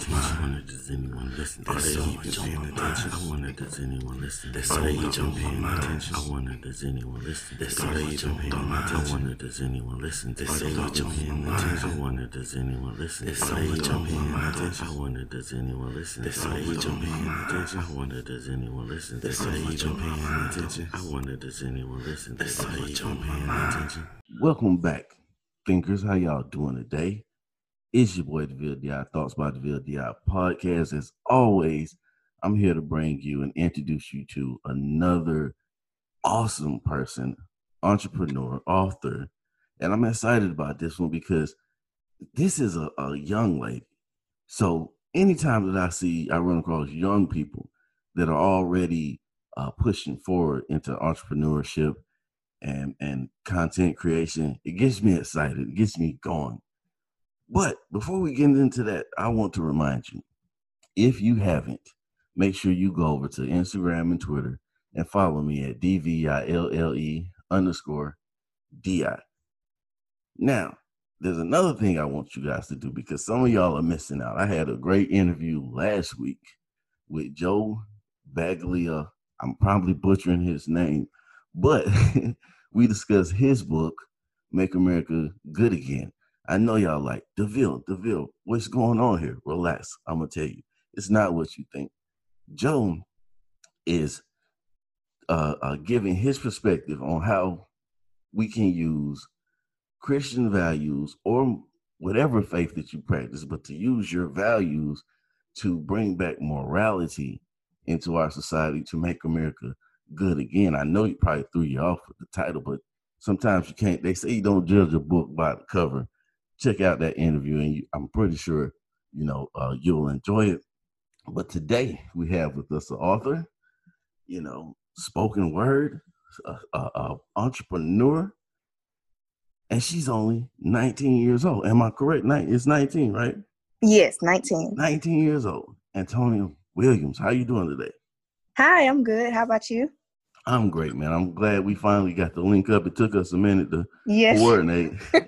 attention? I wonder does anyone listen? Are they even paying attention? I wonder does anyone listen? Are they even paying attention? I wonder does anyone listen? Are they even paying attention? I wonder does anyone listen? Are they even paying attention? I wonder does anyone listen? Are they even paying attention? I wonder does anyone listen? Are they even paying attention? I wonder does anyone listen? Are they even paying attention? I wonder does anyone listen? Are they even paying attention? Welcome back, thinkers. How y'all doing today? It's your boy DeVille DI, Thoughts by DeVille DI podcast. As always, I'm here to bring you and introduce you to another awesome person, entrepreneur, author. And I'm excited about this one because this is a, a young lady. So anytime that I see, I run across young people that are already uh, pushing forward into entrepreneurship and and content creation, it gets me excited. It gets me going. But before we get into that, I want to remind you if you haven't, make sure you go over to Instagram and Twitter and follow me at DVILLE underscore DI. Now, there's another thing I want you guys to do because some of y'all are missing out. I had a great interview last week with Joe Baglia. I'm probably butchering his name, but we discussed his book, Make America Good Again. I know y'all like Deville, Deville, what's going on here? Relax. I'm gonna tell you, it's not what you think. Joe is uh, uh, giving his perspective on how we can use Christian values or whatever faith that you practice, but to use your values to bring back morality into our society to make America good again. I know you probably threw you off with the title, but sometimes you can't. They say you don't judge a book by the cover check out that interview, and you, I'm pretty sure you know uh, you'll enjoy it. But today we have with us an author, you know, spoken word, a, a, a entrepreneur, and she's only 19 years old. Am I correct? It's 19, right? Yes, 19. 19 years old. Antonia Williams, how you doing today? Hi, I'm good. How about you? I'm great, man. I'm glad we finally got the link up. It took us a minute to yes. coordinate.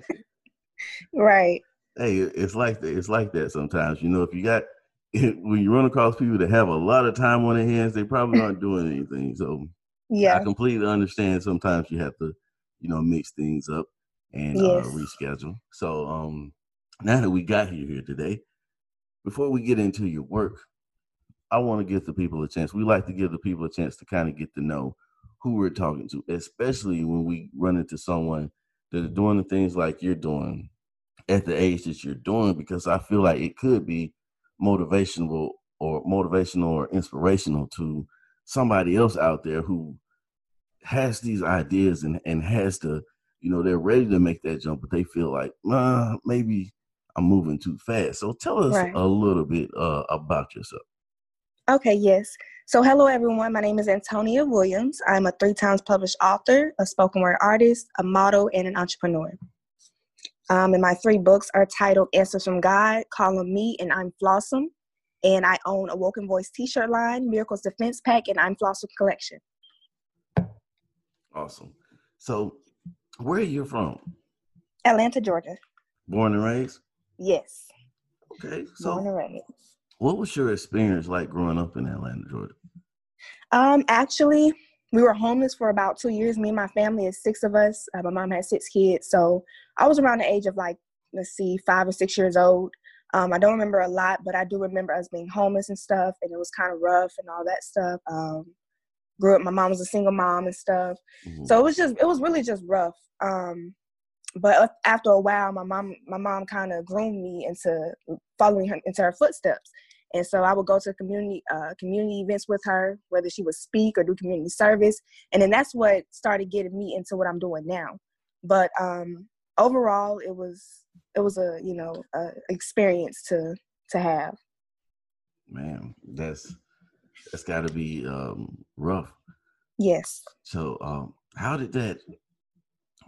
Right. Hey, it's like that. It's like that sometimes. You know, if you got when you run across people that have a lot of time on their hands, they probably aren't doing anything. So yeah, I completely understand. Sometimes you have to, you know, mix things up and uh, yes. uh, reschedule. So um, now that we got you here today, before we get into your work, I want to give the people a chance. We like to give the people a chance to kind of get to know who we're talking to, especially when we run into someone that are doing the things like you're doing at the age that you're doing because I feel like it could be motivational or motivational or inspirational to somebody else out there who has these ideas and, and has to, you know, they're ready to make that jump, but they feel like, uh, maybe I'm moving too fast. So tell us right. a little bit uh, about yourself. Okay, yes. So, hello everyone. My name is Antonia Williams. I'm a three times published author, a spoken word artist, a model, and an entrepreneur. Um, and my three books are titled Answers from God, Call on Me, and I'm Flawsome. And I own Awoken Voice t shirt line, Miracles Defense Pack, and I'm Flawsome Collection. Awesome. So, where are you from? Atlanta, Georgia. Born and raised? Yes. Okay. So, Born and raised. What was your experience like growing up in Atlanta, Georgia? Um, actually, we were homeless for about two years. Me and my family is six of us. Uh, my mom had six kids, so I was around the age of like let's see, five or six years old. Um, I don't remember a lot, but I do remember us being homeless and stuff, and it was kind of rough and all that stuff. Um, grew up, my mom was a single mom and stuff, mm-hmm. so it was just it was really just rough. Um, but after a while, my mom my mom kind of groomed me into following her into her footsteps. And so I would go to community uh, community events with her, whether she would speak or do community service, and then that's what started getting me into what I'm doing now. But um, overall, it was it was a you know a experience to to have. Man, that's that's got to be um, rough. Yes. So, um, how did that?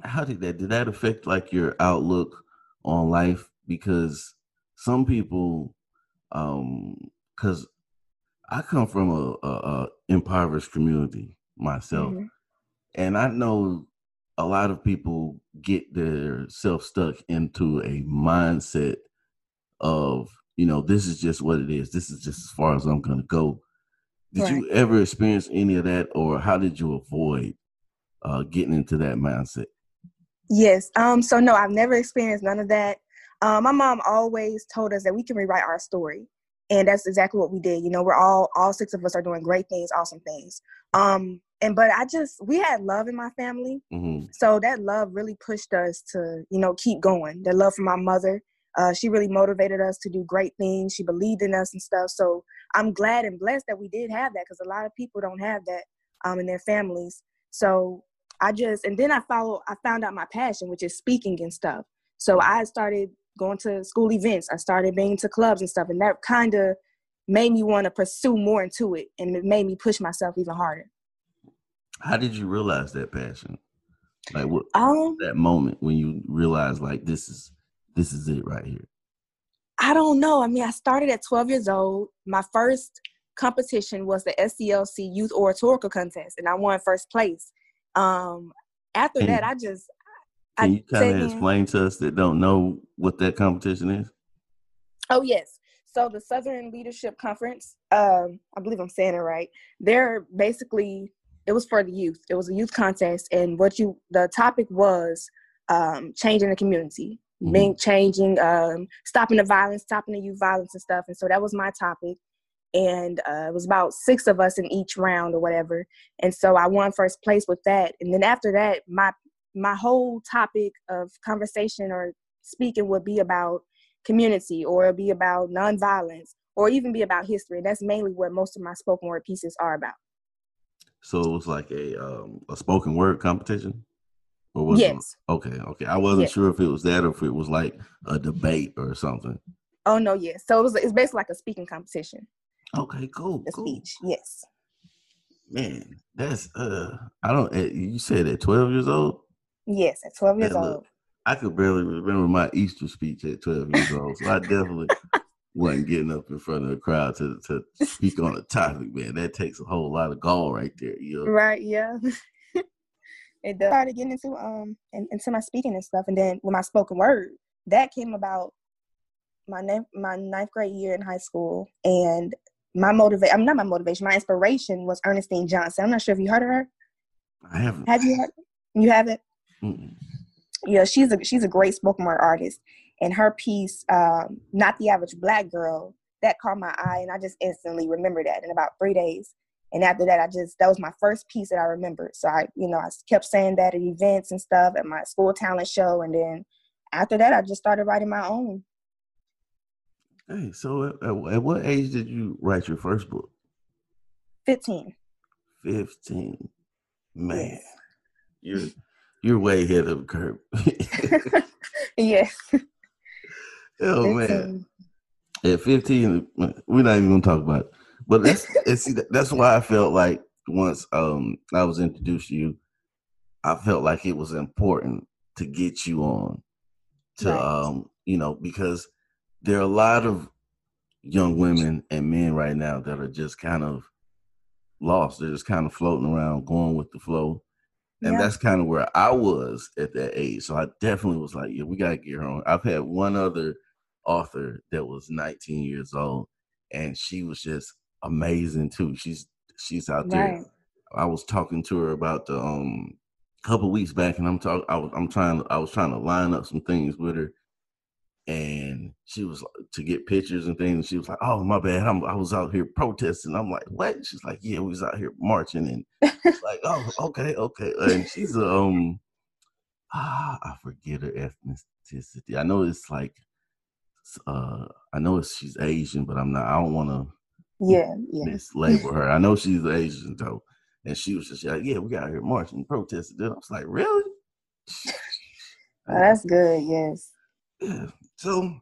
How did that? Did that affect like your outlook on life? Because some people um because i come from a, a, a impoverished community myself mm-hmm. and i know a lot of people get their self stuck into a mindset of you know, this is just what it is. This is just as far as I'm going to go. Did Right. you ever experience any of that, or how did you avoid uh, getting into that mindset? Yes. Um. So no, I've never experienced none of that. Um, my mom always told us that we can rewrite our story, and that's exactly what we did. You know, we're all all six of us are doing great things, awesome things. Um. And but I just we had love in my family, hmm so that love really pushed us to you know keep going. The love from my mother. Uh, she really motivated us to do great things. She believed in us and stuff. So I'm glad and blessed that we did have that because a lot of people don't have that um, in their families. So I just and then I follow I found out my passion, which is speaking and stuff. So I started going to school events. I started being to clubs and stuff, and that kind of made me want to pursue more into it, and it made me push myself even harder. How did you realize that passion? Like what Um, that moment when you realized like this is this is it right here. I don't know. I mean, I started at 12 years old. My first competition was the SCLC Youth Oratorical Contest, and I won first place. Um, after Can- that, I just Can you kind of explain to us that don't know what that competition is? Oh yes. So the Southern Leadership Conference, um, I believe I'm saying it right. They're basically it was for the youth. It was a youth contest, and what you the topic was um, changing the community, Mhm. being changing, um, stopping the violence, stopping the youth violence and stuff. And so that was my topic. And uh, it was about six of us in each round or whatever. And so I won first place with that. And then after that, my my whole topic of conversation or speaking would be about community or it'd be about nonviolence or even be about history. That's mainly what most of my spoken word pieces are about. So it was like a um, a spoken word competition, or was it? Yes. Okay, okay. I wasn't Yes. sure if it was that or if it was like a debate or something. Oh no, yes. So it was it's basically like a speaking competition. Okay, cool, A cool. speech. Yes. Man, that's uh, I don't. eh, You said at twelve years old. Yes, at 12 years look, old. I could barely remember my Easter speech at 12 years old, so I definitely wasn't getting up in front of the crowd to to speak on a topic, man. That takes a whole lot of gall right there. You know? Right, yeah. it does. started getting into um in, into my speaking and stuff and then with my spoken word, that came about my ninth my ninth grade year in high school and my motivation I'm not my motivation, my inspiration was Ernestine Johnson. I'm not sure if you heard of her. I haven't. Have you heard you haven't? Mm-mm. yeah, she's a she's a great spoken word artist, and her piece, um, "Not the Average Black Girl," that caught my eye, and I just instantly remembered that in about three days. And after that, I just that was my first piece that I remembered. So I, you know, I kept saying that at events and stuff at my school talent show, and then after that, I just started writing my own. Hey, so at, at, at what age did you write your first book? Fifteen. 15. Man, Yes. you're you're way ahead of the curve. yes. oh man. at 15 we're not even gonna talk about it but that's and see that's why i felt like once um i was introduced to you i felt like it was important to get you on to Right. um you know because there are a lot of young women and men right now that are just kind of lost they're just kind of floating around going with the flow and Yeah. that's kind of where I was at that age. So I definitely was like, yeah, we gotta get her on. I've had one other author that was 19 years old, and she was just amazing too. She's she's out there. Right. I was talking to her about the um couple weeks back, and I'm talking. I was I'm trying. I was trying to line up some things with her, and she was like, to get pictures and things. She was like, "Oh my bad, I'm, I was out here protesting." I'm like, "What?" She's like, "Yeah, we was out here marching," and like, "Oh, okay, okay." And she's um, ah, I forget her ethnicity. I know it's like, uh, I know it's she's Asian, but I'm not. I don't want to Yeah. Yeah. mislabel her. I know she's Asian though, and she was just like, "Yeah, we got here marching, protesting." I was like, "Really?" Oh, that's good. Yes. Yeah. So,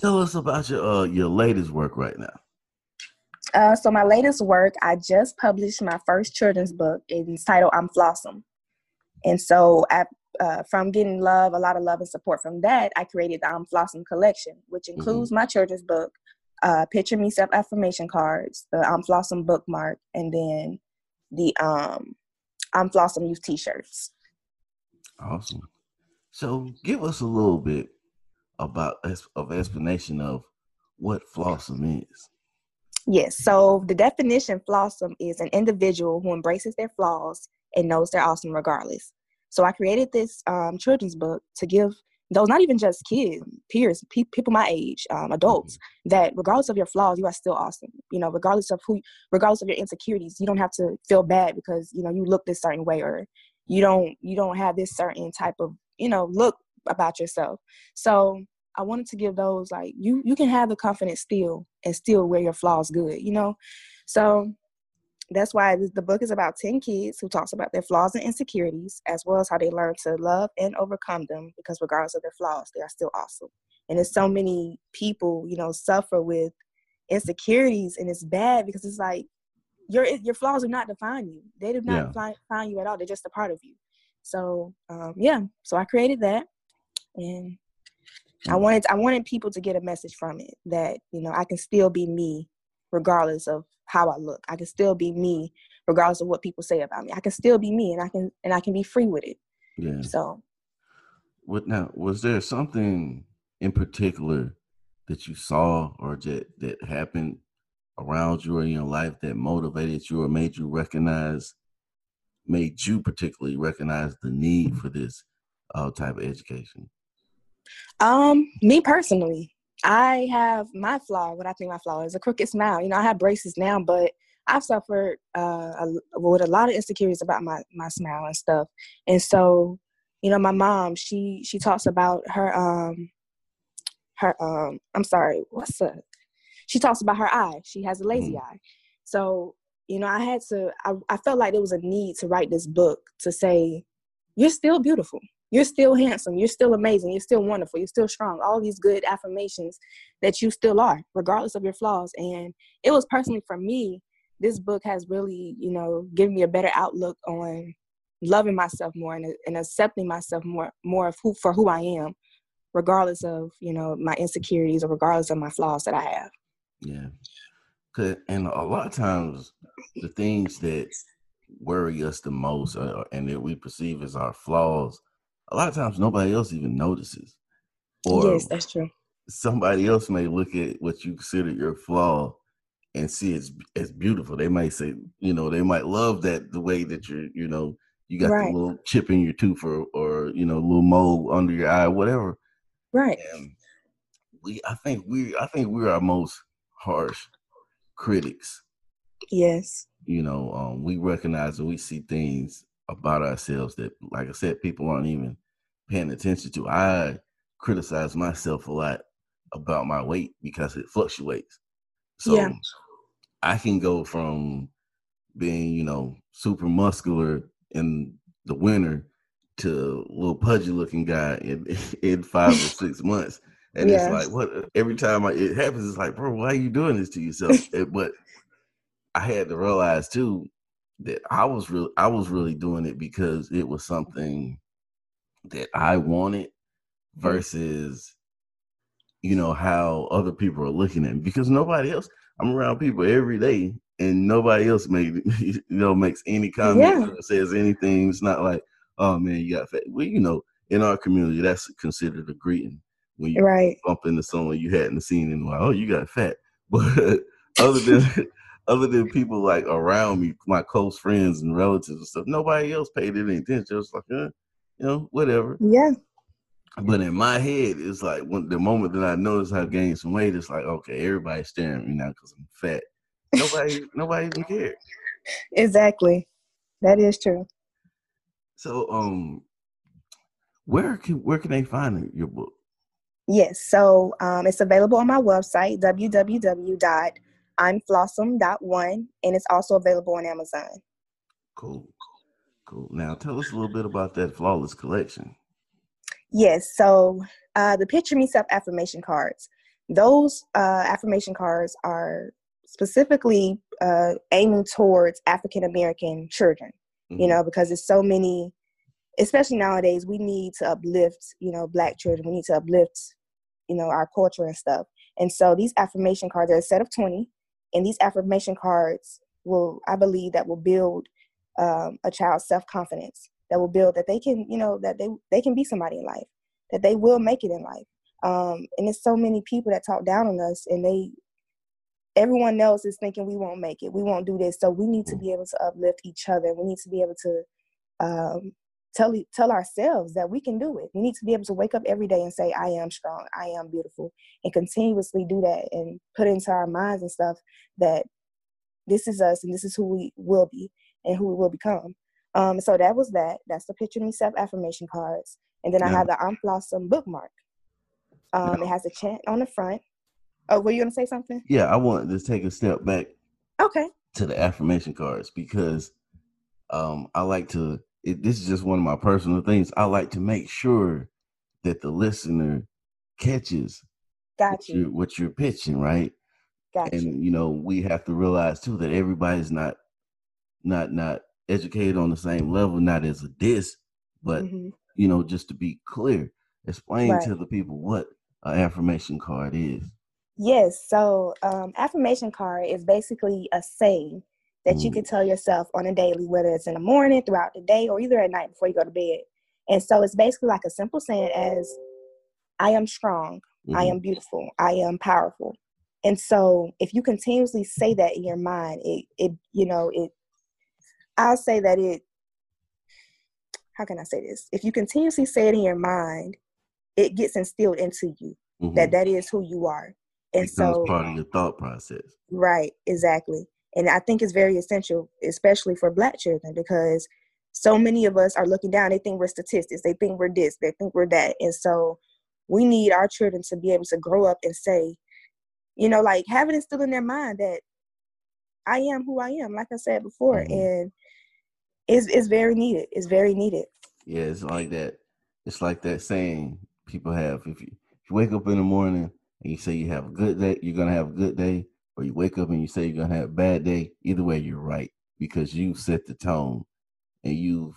tell us about your uh your latest work right now. Uh, so my latest work, I just published my first children's book. It's titled "I'm Flawsome," and so I, uh, from getting love, a lot of love and support from that, I created the "I'm Flawsome" collection, which includes my children's book, uh, picture me self affirmation cards, the "I'm Flawsome" bookmark, and then the um, "I'm Flawsome" youth T-shirts. Awesome. So, give us a little bit about of explanation of what flawsome is. Yes. So the definition flawsome is an individual who embraces their flaws and knows they're awesome regardless. So I created this um, children's book to give those not even just kids, peers, pe- people my age, um, adults, mm-hmm. that regardless of your flaws, you are still awesome. You know, regardless of who, regardless of your insecurities, you don't have to feel bad because you know you look this certain way or you don't you don't have this certain type of you know look about yourself. So I wanted to give those like you you can have the confidence still and still wear your flaws good, you know. So that's why the book is about 10 kids who talks about their flaws and insecurities as well as how they learn to love and overcome them because regardless of their flaws they are still awesome and there's so many people you know suffer with insecurities and it's bad because it's like your your flaws do not define you they do not yeah. define you at all they're just a part of you so um, yeah so i created that and I mm. wanted I wanted people to get a message from it that you know I can still be me regardless of how I look. I can still be me regardless of what people say about me. I can still be me and I can and I can be free with it. Yeah. So what now was there something in particular that you saw or that that happened around you or in your life that motivated you or made you recognize made you particularly recognize the need for this uh, type of education? Um, me personally, I have my flaw. What I think my flaw is a crooked smile. You know, I have braces now, but I've suffered uh, a, with a lot of insecurities about my my smile and stuff. And so, you know, my mom she she talks about her um her um I'm sorry, what's the she talks about her eye. She has a lazy mm-hmm. eye. So, you know, I had to I, I felt like there was a need to write this book to say, You're still beautiful you're still handsome, you're still amazing, you're still wonderful, you're still strong. All these good affirmations that you still are, regardless of your flaws. And it was personally for me, this book has really, you know, given me a better outlook on loving myself more and, and accepting myself more more of who for who I am, regardless of, you know, my insecurities or regardless of my flaws that I have. Yeah. Cause, and a lot of times the things that worry us the most uh, and that we perceive as our flaws a lot of times nobody else even notices. Or yes, that's true. Somebody else may look at what you consider your flaw and see it's as beautiful. They might say, you know, they might love that the way that you're, you know, you got right. the little chip in your tooth or, or you know, a little mole under your eye, whatever. Right. And we, I think we, I think we're our most harsh critics. Yes. You know, um, we recognize and we see things about ourselves that, like I said, people aren't even paying attention to. I criticize myself a lot about my weight because it fluctuates. So yeah. I can go from being, you know, super muscular in the winter to a little pudgy looking guy in, in five or six months. And yeah. it's like, what? Every time I, it happens, it's like, bro, why are you doing this to yourself? but I had to realize too, that I was really I was really doing it because it was something that I wanted versus you know how other people are looking at me because nobody else I'm around people every day and nobody else made you know makes any comment yeah. or says anything it's not like oh man you got fat well you know in our community that's considered a greeting when you right. bump into someone you hadn't seen in a while oh you got fat but other than other than people like around me, my close friends and relatives and stuff, nobody else paid any attention. Just like, eh, you know, whatever. Yeah. But in my head, it's like when the moment that I notice I gained some weight, it's like, okay, everybody's staring at me now because I'm fat. Nobody, nobody even cared. Exactly, that is true. So, um, where can where can they find your book? Yes, so um, it's available on my website www I'm Flawsome One, and it's also available on Amazon. Cool. Cool. Cool. Now tell us a little bit about that flawless collection. Yes. So uh, the picture me self affirmation cards. Those uh, affirmation cards are specifically uh, aiming towards African American children. Mm-hmm. You know, because there's so many, especially nowadays, we need to uplift. You know, Black children. We need to uplift. You know, our culture and stuff. And so these affirmation cards are a set of twenty. And these affirmation cards will, I believe, that will build um, a child's self confidence. That will build that they can, you know, that they they can be somebody in life, that they will make it in life. Um, and there's so many people that talk down on us, and they, everyone else is thinking we won't make it, we won't do this. So we need to be able to uplift each other. We need to be able to um, tell tell ourselves that we can do it. We need to be able to wake up every day and say, "I am strong. I am beautiful," and continuously do that and put into our minds and stuff that this is us and this is who we will be and who we will become. Um, so that was that. That's the picture me self affirmation cards, and then yeah. I have the I'm Flawsome bookmark. Um, It has a chant on the front. Oh, were you gonna say something? Yeah, I wanted to take a step back. Okay. To the affirmation cards because um, I like to it, this is just one of my personal things. I like to make sure that the listener catches Got what, you. You're, what you're pitching, right? Got and you. you know, we have to realize too that everybody's not not not educated on the same level, not as a diss, but mm-hmm. you know, just to be clear, explain right. to the people what an affirmation card is. Yes, so um, affirmation card is basically a saying that you can tell yourself on a daily, whether it's in the morning, throughout the day, or either at night before you go to bed. And so it's basically like a simple saying as I am strong, mm-hmm. I am beautiful, I am powerful. And so if you continuously say that in your mind, it it you know, it I'll say that it how can I say this? If you continuously say it in your mind, it gets instilled into you mm-hmm. that that is who you are. And so part of your thought process. Right, exactly. And I think it's very essential, especially for black children, because so many of us are looking down. They think we're statistics. They think we're this. They think we're that. And so we need our children to be able to grow up and say, you know, like have it instilled in their mind that I am who I am, like I said before. Mm-hmm. And it's, it's very needed. It's very needed. Yeah, it's like that. It's like that saying people have. If you, if you wake up in the morning and you say you have a good day, you're going to have a good day or you wake up and you say you're gonna have a bad day, either way you're right because you set the tone and you've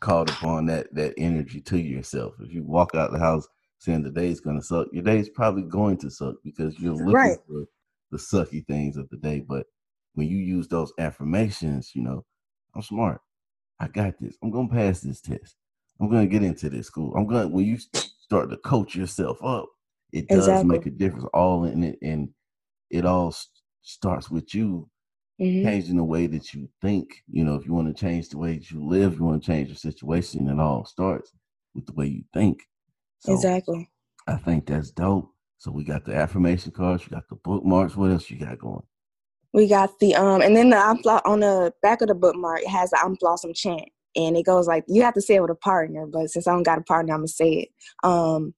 called upon that that energy to yourself. If you walk out the house saying the day's gonna suck, your day's probably going to suck because you're looking right. for the sucky things of the day. But when you use those affirmations, you know, I'm smart. I got this. I'm gonna pass this test. I'm gonna get into this school. I'm gonna when you start to coach yourself up, it does exactly. make a difference all in it and it all starts with you mm-hmm. changing the way that you think. You know, if you want to change the way that you live, you want to change your situation, it all starts with the way you think. So exactly. I think that's dope. So we got the affirmation cards, you got the bookmarks. What else you got going? We got the um, and then the I'm fl- on the back of the bookmark it has the I'm Flawsome chant, and it goes like you have to say it with a partner, but since I don't got a partner, I'm gonna say it. Um,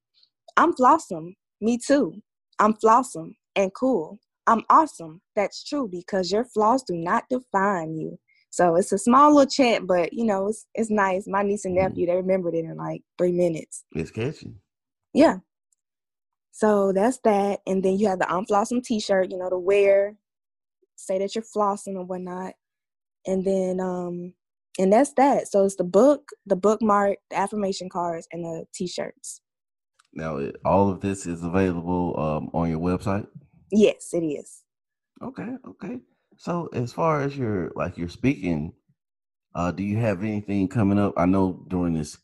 I'm Flawsome, me too. I'm Flawsome, and cool. I'm awesome. That's true because your flaws do not define you. So it's a small little chant, but you know, it's it's nice. My niece and mm-hmm. nephew, they remembered it in like three minutes. It's catchy. Yeah. So that's that. And then you have the I'm flossing t-shirt, you know, to wear, say that you're flossing and whatnot. And then um and that's that. So it's the book, the bookmark, the affirmation cards, and the t-shirts. Now, all of this is available um, on your website. Yes, it is. Okay, okay. So as far as your like your speaking, uh, do you have anything coming up? I know during this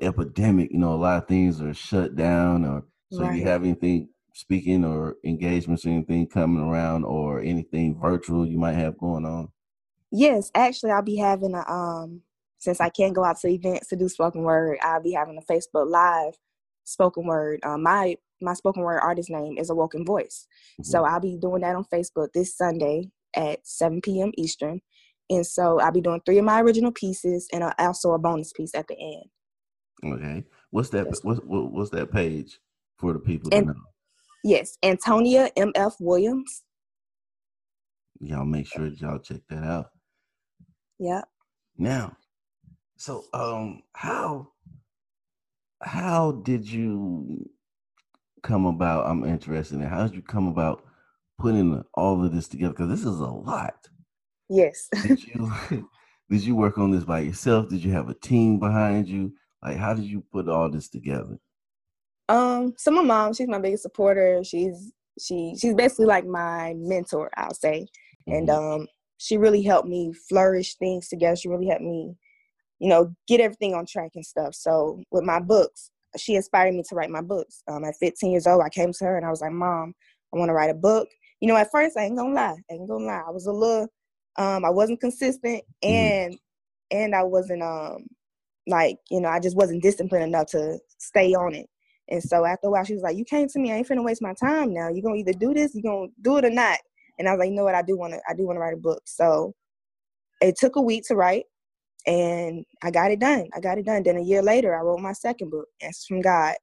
epidemic, you know, a lot of things are shut down or so right. you have anything speaking or engagements or anything coming around or anything virtual you might have going on? Yes, actually I'll be having a um since I can't go out to events to do spoken word, I'll be having a Facebook live spoken word. Um, my my spoken word artist name is Awoken Voice. Mm-hmm. So I'll be doing that on Facebook this Sunday at 7 p.m. Eastern. And so I'll be doing three of my original pieces and also a bonus piece at the end. Okay. What's that? What's, what's that page for the people and, to know? Yes, Antonia M.F. Williams. Y'all make sure y'all check that out. Yeah. Now, so um, how how did you come about? I'm interested in how did you come about putting all of this together? Because this is a lot. Yes. did you did you work on this by yourself? Did you have a team behind you? Like, how did you put all this together? Um, so my mom, she's my biggest supporter. She's she she's basically like my mentor, I'll say. Mm-hmm. And um she really helped me flourish things together. She really helped me, you know, get everything on track and stuff. So with my books, she inspired me to write my books. Um, at 15 years old, I came to her and I was like, Mom, I want to write a book. You know, at first, I ain't gonna lie, I ain't gonna lie. I was a little, um, I wasn't consistent, mm-hmm. and mm-hmm. and I wasn't um, like you know, I just wasn't disciplined enough to stay on it. And so after a while, she was like, "You came to me. I ain't finna waste my time now. You're gonna either do this, you're gonna do it or not." And I was like, "You know what? I do want to. I do want to write a book." So it took a week to write, and I got it done. I got it done. Then a year later, I wrote my second book, Answers from God,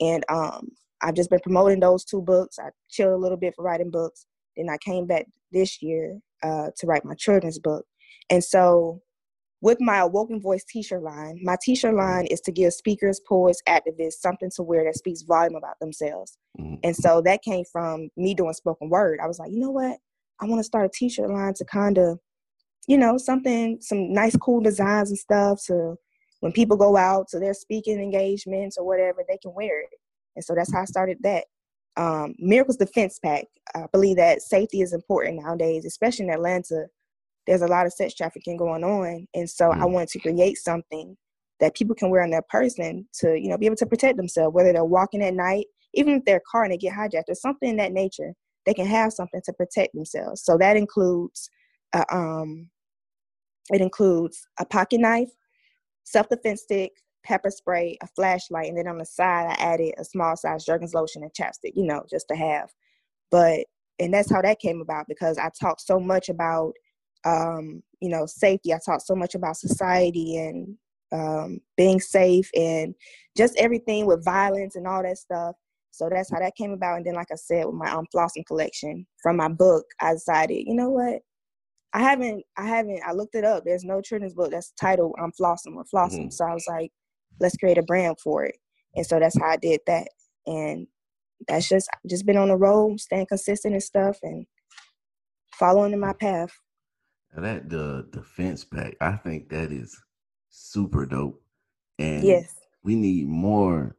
and um, I've just been promoting those two books. I chilled a little bit for writing books. Then I came back this year uh, to write my children's book, and so with my Awoken Voice t-shirt line, my t-shirt line is to give speakers, poets, activists something to wear that speaks volume about themselves. Mm-hmm. And so that came from me doing spoken word. I was like, you know what? I want to start a t-shirt line to kind of, you know, something, some nice, cool designs and stuff So when people go out to their speaking engagements or whatever, they can wear it. And so that's how I started that. Um, Miracles Defense Pack. I believe that safety is important nowadays, especially in Atlanta there's a lot of sex trafficking going on and so mm. i wanted to create something that people can wear on their person to you know be able to protect themselves whether they're walking at night even if their car and they get hijacked or something in that nature they can have something to protect themselves so that includes uh, um it includes a pocket knife self-defense stick pepper spray a flashlight and then on the side i added a small size jergens lotion and chapstick you know just to have but and that's how that came about because i talked so much about um, you know, safety. I talked so much about society and um, being safe and just everything with violence and all that stuff. So that's how that came about. And then, like I said, with my um, flossing collection from my book, I decided, you know what? I haven't, I haven't, I looked it up. There's no children's book that's titled I'm flossing or flossing. Mm-hmm. So I was like, let's create a brand for it. And so that's how I did that. And that's just, just been on the road, staying consistent and stuff and following in my path. That the defense pack, I think that is super dope. And yes, we need more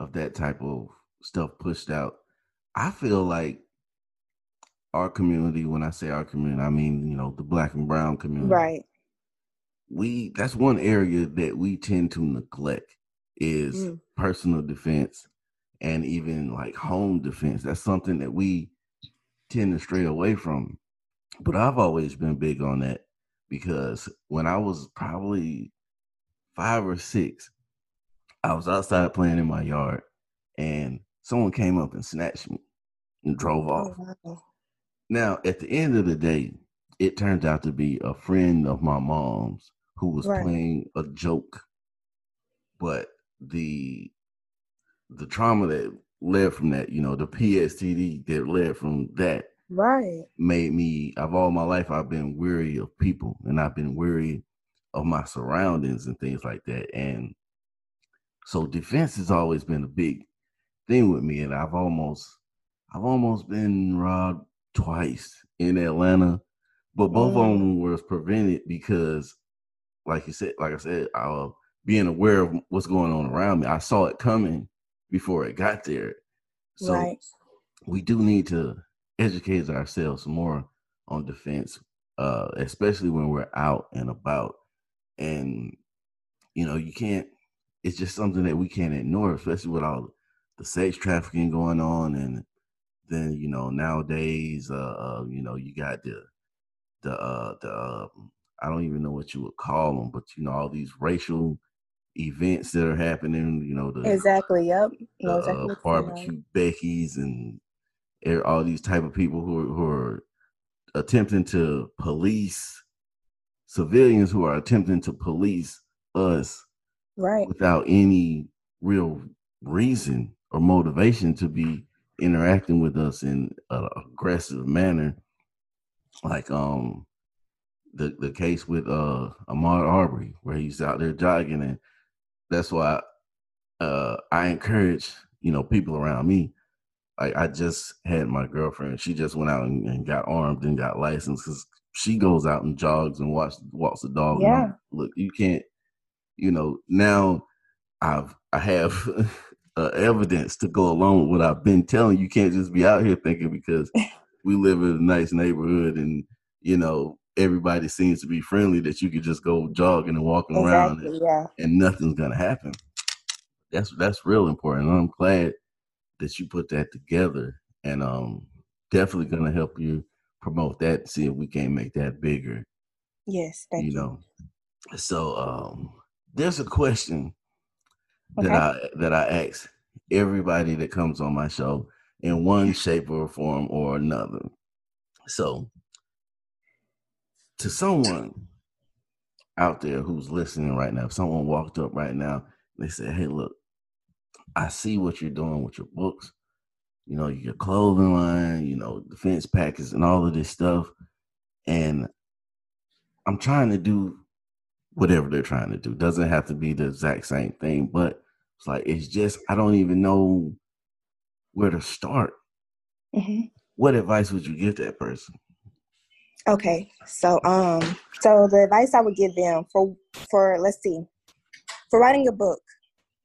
of that type of stuff pushed out. I feel like our community, when I say our community, I mean, you know, the black and brown community. Right. We that's one area that we tend to neglect is mm. personal defense and even like home defense. That's something that we tend to stray away from. But I've always been big on that because when I was probably five or six, I was outside playing in my yard and someone came up and snatched me and drove oh, off. Oh, wow. Now, at the end of the day, it turned out to be a friend of my mom's who was right. playing a joke. But the the trauma that led from that, you know, the PSTD that led from that right made me of all my life i've been weary of people and i've been weary of my surroundings and things like that and so defense has always been a big thing with me and i've almost i've almost been robbed twice in atlanta but both mm. of them was prevented because like you said like i said uh, being aware of what's going on around me i saw it coming before it got there so right. we do need to educate ourselves more on defense, uh, especially when we're out and about. And you know, you can't. It's just something that we can't ignore, especially with all the sex trafficking going on, and then you know nowadays, uh, uh you know, you got the the uh, the uh, I don't even know what you would call them, but you know all these racial events that are happening. You know the exactly, yep, the, exactly uh, barbecue Becky's and all these type of people who are, who are attempting to police civilians who are attempting to police us right without any real reason or motivation to be interacting with us in an aggressive manner like um the the case with uh Ahmaud Arbery where he's out there jogging and that's why uh I encourage you know people around me I, I just had my girlfriend. She just went out and, and got armed and got licensed because she goes out and jogs and walks walks the dog. Yeah. Look, you can't. You know now, I've I have uh, evidence to go along with what I've been telling you. You can't just be out here thinking because we live in a nice neighborhood and you know everybody seems to be friendly that you could just go jogging and walking exactly, around and, yeah. and nothing's gonna happen. that's that's real important. I'm glad that you put that together, and um, definitely gonna help you promote that. And see if we can make that bigger. Yes, thank you. You know, so um, there's a question Okay. that I that I ask everybody that comes on my show in one shape or form or another. So, to someone out there who's listening right now, if someone walked up right now, they said, "Hey, look, I see what you're doing with your books. You know, your clothing line, you know, defense packets, and all of this stuff, and I'm trying to do whatever they're trying to do. Doesn't have to be the exact same thing, but it's like it's just I don't even know where to start. hmm What advice would you give that person? Okay, so um, so the advice I would give them for for let's see, for writing a book,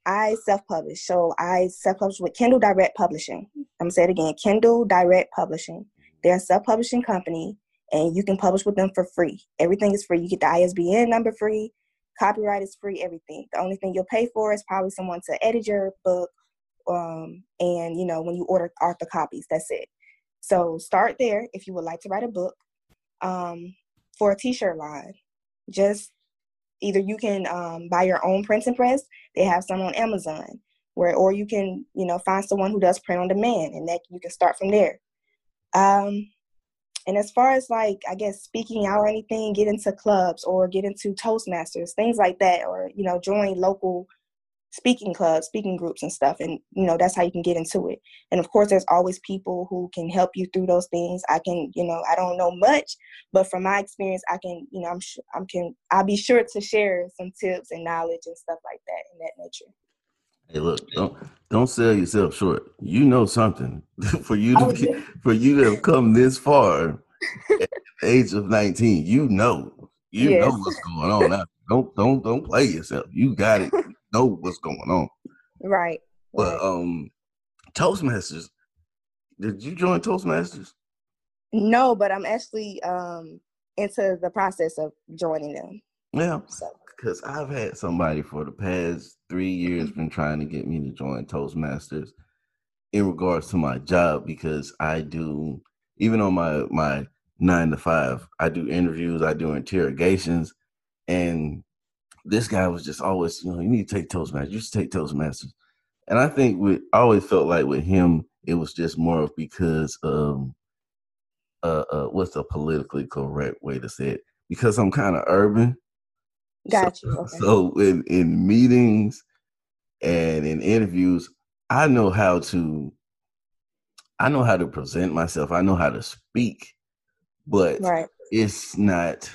I self-publish. So I self-publish with Kindle Direct Publishing. I'm gonna say it again, Kindle Direct Publishing. They're a self-publishing company, and you can publish with them for free. Everything is free. You get the ISBN number free, copyright is free, everything. The only thing you'll pay for is probably someone to edit your book, um, and you know when you order author copies. That's it. So start there if you would like to write a book um, for a t-shirt line. Just either you can um, buy your own printing press. They have some on Amazon, where or you can you know find someone who does print on demand, and that you can start from there. Um, and as far as like I guess speaking out or anything, get into clubs or get into Toastmasters, things like that, or you know join local speaking clubs, speaking groups and stuff. And, you know, that's how you can get into it. And of course, there's always people who can help you through those things. I can, you know, I don't know much, but from my experience, I can, you know, I'm sure I'm can, I'll be sure to share some tips and knowledge and stuff like that in that nature. Hey, look, don't don't sell yourself short. You know something for you to Oh, get, for you to have come this far at the age of 19. You know, you know what's going on. Now, don't don't don't play yourself. You got it. You know what's going on. Right. But right. um, Toastmasters. Did you join Toastmasters? no, but I'm actually um into the process of joining them. Yeah, So because I've had somebody for the past three years been trying to get me to join Toastmasters in regards to my job because I do even on my my nine to five, I do interviews, I do interrogations, and this guy was just always, you know, you need to take Toastmasters, you should take Toastmasters. And I think with I always felt like with him, it was just more of because um uh, uh what's the politically correct way to say it? Because I'm kind of urban. Got so, you. Okay. So in in meetings and in interviews, I know how to I know how to present myself. I know how to speak, but right. it's not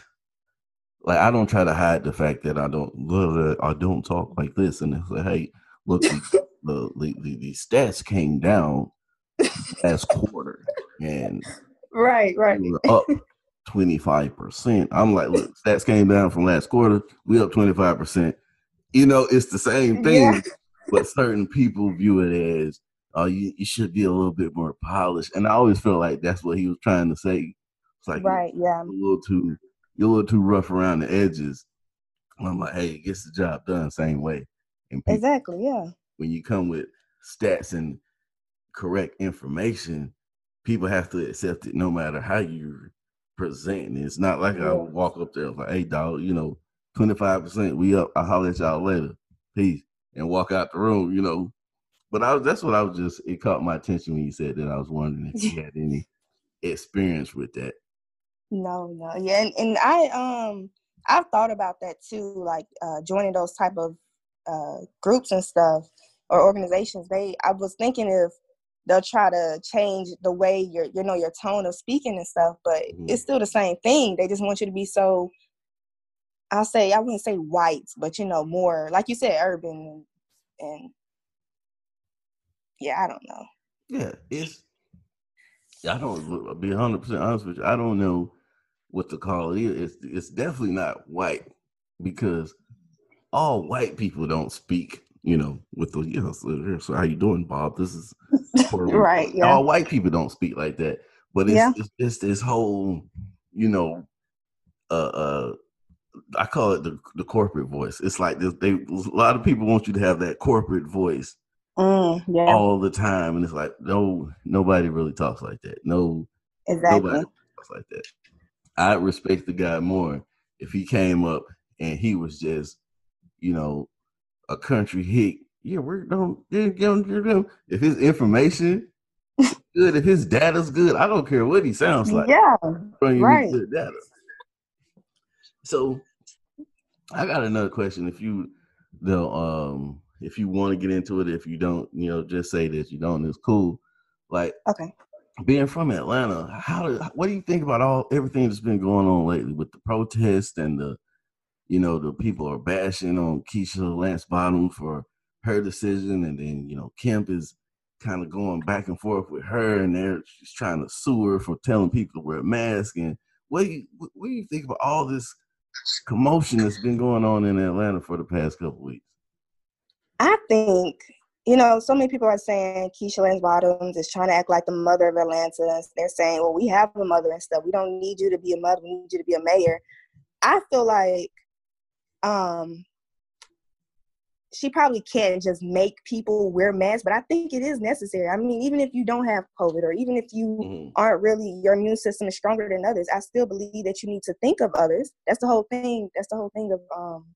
like I don't try to hide the fact that I don't I don't talk like this. And it's like, hey, look, the the, the, the stats came down last quarter, and Right. Right. up 25%. I'm like, look, stats came down from last quarter. We up 25%. You know, it's the same thing, Yeah. but certain people view it as, oh, you, you should be a little bit more polished. And I always felt like that's what he was trying to say. It's like, Right. Yeah. a little too, you're a little too rough around the edges. And I'm like, hey, it gets the job done same way. And people, Exactly. Yeah. when you come with stats and correct information, people have to accept it no matter how you present. It's not like I Yeah. would walk up there like, hey dog, you know, 25%, we up, I'll holler at y'all later. Peace. And walk out the room, you know. But I was that's what I was just it caught my attention when you said that. I was wondering if you had any experience with that. No, no, yeah, and, and I um I've thought about that too, like uh, joining those type of uh, groups and stuff or organizations. They I was thinking if they'll try to change the way your you know your tone of speaking and stuff, but Mhm. it's still the same thing. They just want you to be so. I'll say I wouldn't say white, but you know more like you said, urban and, yeah, I don't know. Yeah, it's I don't I'll be hundred percent honest with you. I don't know what to call it. It's it's definitely not white because all white people don't speak. You know, with the you know, so, so how you doing, Bob? This is Right, yeah. All white people don't speak like that. But it's Yeah. it's, it's this whole, you know, uh, uh, I call it the the corporate voice. It's like they, they a lot of people want you to have that corporate voice Mm, yeah, all the time, and it's like no, nobody really talks like that. No, exactly. nobody talks like that. I respect the guy more if he came up and he was just, you know, a country hick. Yeah, we're don't if his information good, if his data's good, I don't care what he sounds like. Yeah, right. So I got another question. If you the um if you want to get into it, if you don't, you know, just say that you don't, it's cool. Like Okay. being from Atlanta, how do, what do you think about all everything that's been going on lately with the protests and the you know, the people are bashing on Keisha Lance Bottom for her decision and then, you know, Kemp is kind of going back and forth with her and they're she's trying to sue her for telling people to wear a mask and what do you what do you think about all this commotion that's been going on in Atlanta for the past couple weeks? I think, you know, so many people are saying Keisha Lance Bottoms is trying to act like the mother of Atlanta. They're saying, well, we have a mother and stuff. We don't need you to be a mother. We need you to be a mayor. I feel like um, she probably can't just make people wear masks, but I think it is necessary. I mean, even if you don't have COVID or even if you Mhm. aren't really, your immune system is stronger than others, I still believe that you need to think of others. That's the whole thing. That's the whole thing of um,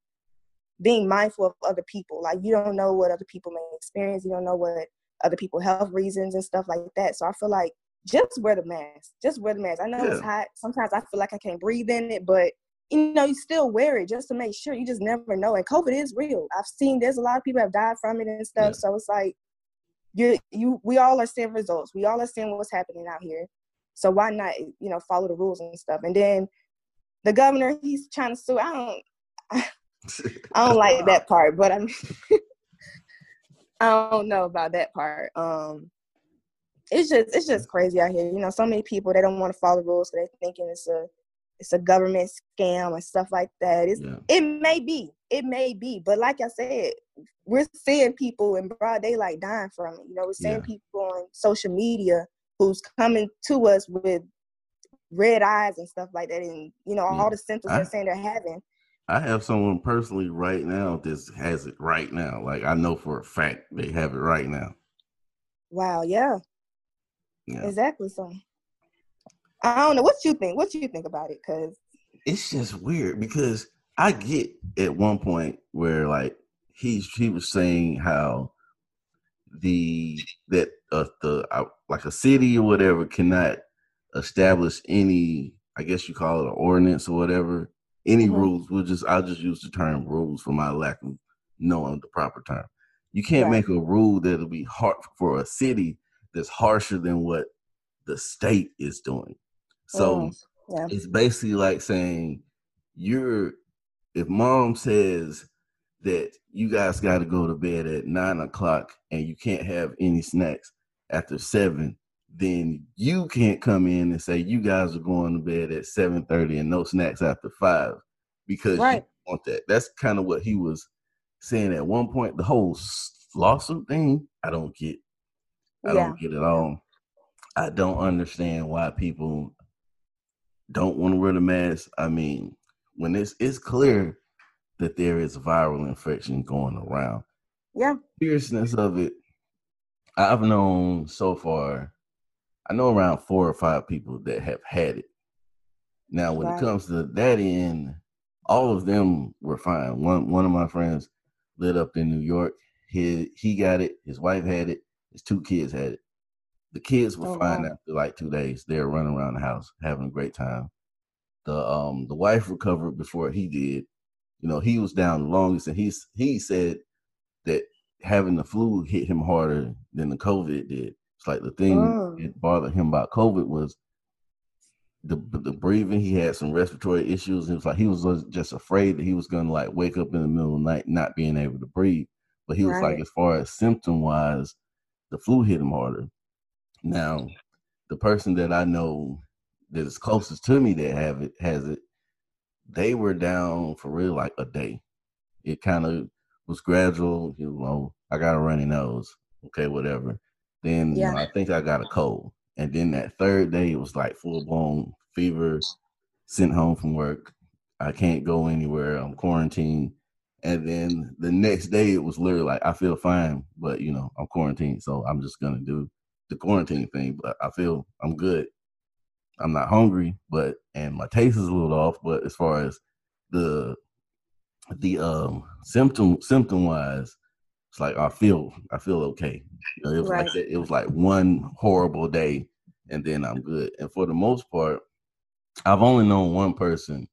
being mindful of other people. Like you don't know what other people may experience. You don't know what other people health reasons and stuff like that. So I feel like just wear the mask. Just wear the mask. I know it's hot. Sometimes I feel like I can't breathe in it, but you know, you still wear it just to make sure. You just never know. And COVID is real. I've seen there's a lot of people have died from it and stuff. Yeah. So it's like you you we all are seeing results. We all are seeing what's happening out here. So why not, you know, follow the rules and stuff? And then the governor, he's trying to sue. I don't I don't like that part, but I'm I don't know about that part. Um it's just it's just crazy out here. You know, so many people they don't want to follow the rules because they're thinking it's a it's a government scam and stuff like that. It's Yeah. it may be. It may be. But like I said, we're seeing people in broad daylight dying from it. You know, we're seeing Yeah. people on social media who's coming to us with red eyes and stuff like that and you know, Yeah. all mm. the symptoms I- they're saying they're having. I have someone personally right now that has it right now. Like I know for a fact they have it right now. Wow, yeah. Yeah. Exactly. So I don't know. What you think? What you think about it? Cause It's just weird because I get at one point where like he's he was saying how the that uh, the uh, like a city or whatever cannot establish any I guess you call it an ordinance or whatever any Mhm. rules. We'll just I'll just use the term rules for my lack of knowing the proper term. You can't Right. make a rule that'll be hard for a city that's harsher than what the state is doing. So Mm, yeah. it's basically like saying you're if mom says that you guys got to go to bed at nine o'clock and you can't have any snacks after seven then you can't come in and say you guys are going to bed at 7.30 and no snacks after five because Right. you want that that's kind of what he was saying at one point the whole lawsuit thing i don't get i Yeah. don't get it all i don't understand why people don't want to wear the mask i mean when it's it's clear that there is viral infection going around Yeah. seriousness of it, I've known so far, I know around four or five people that have had it. Now, when Right. it comes to that end, all of them were fine. One one of my friends lit up in New York. He he got it. His wife had it. His two kids had it. The kids were Oh, fine wow. after like two days. They were running around the house having a great time. The um the wife recovered before he did. You know, he was down the longest, and he's he said that having the flu hit him harder than the COVID did. It's like the thing Mm. that bothered him about COVID was the the breathing. He had some respiratory issues. It was like he was just afraid that he was gonna like wake up in the middle of the night not being able to breathe. But he was like, as far as symptom wise, the flu hit him harder. Now, the person that I know that is closest to me that have it has it, they were down for real like a day. It kind of was gradual. You know, I got a runny nose. Okay, whatever. Then you know, I think I got a cold. And then that third day, it was like full blown fever. Sent home from work. I can't go anywhere. I'm quarantined. And then the next day, it was literally like, I feel fine, but you know, I'm quarantined. So I'm just going to do the quarantine thing. But I feel I'm good. I'm not hungry, but, and my taste is a little off. But as far as the, the um symptom symptom wise it's like I feel I feel okay. You know, it was right. like that, it was like one horrible day, and then I'm good. And for the most part, I've only known one person.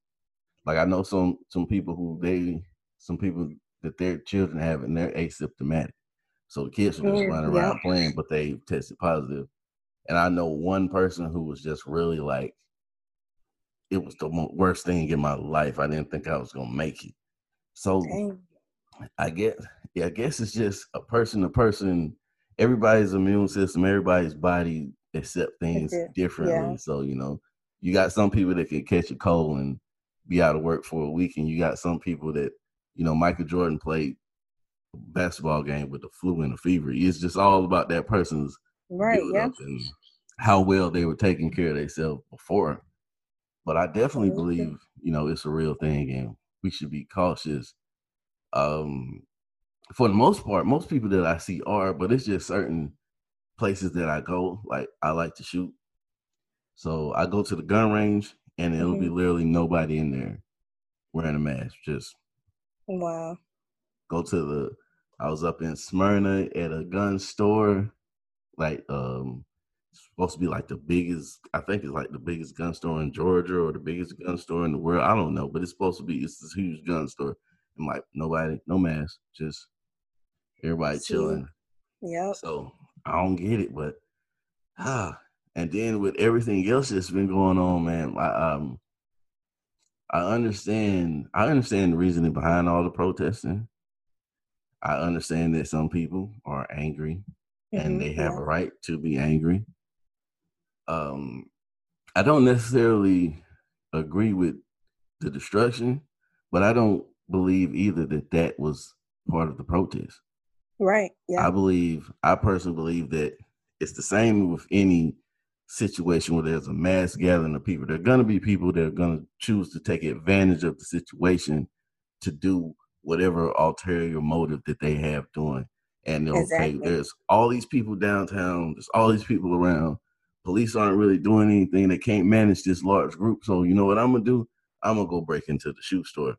Like I know some some people who they some people that their children have and they're asymptomatic. So the kids were just mm, running around playing, but they tested positive. And I know one person who was just really like, it was the worst thing in my life. I didn't think I was gonna make it. So Dang. I get yeah, I guess it's just a person to person. Everybody's immune system, everybody's body accept things differently. Yeah. So you know, you got some people that can catch a cold and be out of work for a week, and you got some people that, you know, Michael Jordan played basketball game with the flu and the fever. It's just all about that person's right, yeah, and how well they were taking care of themselves before. But I definitely believe, you know, it's a real thing, and we should be cautious. Um, for the most part, most people that I see are, but it's just certain places that I go. Like I like to shoot, so I go to the gun range, and it'll mm-hmm. be literally nobody in there wearing a mask. Just wow. Go to the. I was up in Smyrna at a gun store, like um, supposed to be like the biggest. I think it's like the biggest gun store in Georgia or the biggest gun store in the world. I don't know, but it's supposed to be. It's this huge gun store. I'm like nobody, no mask, just Everybody See? chilling. Yeah. So I don't get it, but ah, and then with everything else that's been going on, man, I um I understand I understand the reasoning behind all the protesting. I understand that some people are angry mm-hmm, and they have yeah. a right to be angry. Um I don't necessarily agree with the destruction, but I don't believe either that that was part of the protest. Right. Yeah. I believe, I personally believe that it's the same with any situation where there's a mass gathering of people. There are going to be people that are going to choose to take advantage of the situation to do whatever ulterior motive that they have doing. And okay, exactly. there's all these people downtown, there's all these people around. Police aren't really doing anything. They can't manage this large group. So you know what I'm gonna do? I'm gonna go break into the shoe store.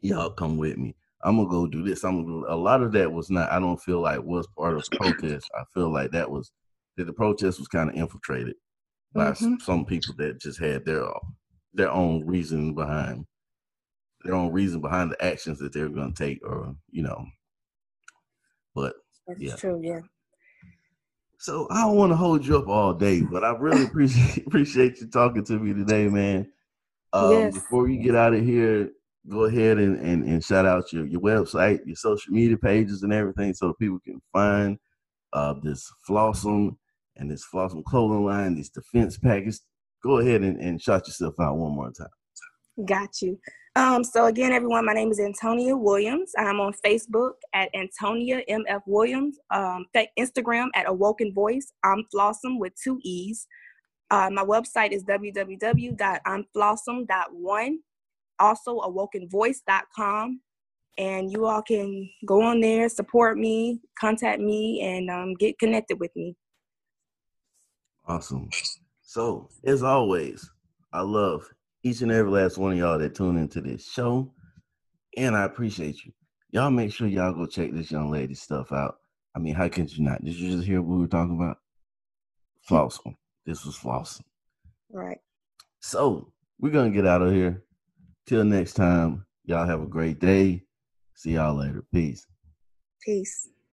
Y'all come with me. I'm gonna go do this. I'm gonna do a lot of that was not. I don't feel like was part of the protest. I feel like that was that the protest was kind of infiltrated by mm-hmm. some people that just had their their own reason behind their own reason behind the actions that they're gonna take, or you know. But that's yeah. true. Yeah. So I don't want to hold you up all day, but I really appreciate appreciate you talking to me today, man. Um, yes. Before you get out of here, go ahead and, and, and shout out your, your website, your social media pages and everything so people can find uh, this Flawsome and this Flawsome clothing line, this defense package. Go ahead and, and shout yourself out one more time. Got you. Um, so again, everyone, my name is Antonia Williams. I'm on Facebook at Antonia MF Williams. Um, Instagram at Awoken Voice. I'm Flawsome with two E's. Uh, my website is www.imflawsome.one also awokenvoice.com and you all can go on there support me contact me and um, get connected with me awesome so as always i love each and every last one of y'all that tune into this show and i appreciate you y'all make sure y'all go check this young lady stuff out i mean how can you not did you just hear what we were talking about Flawsome. this was Flawsome. right so we're gonna get out of here Till next time, y'all have a great day. See y'all later. Peace. Peace.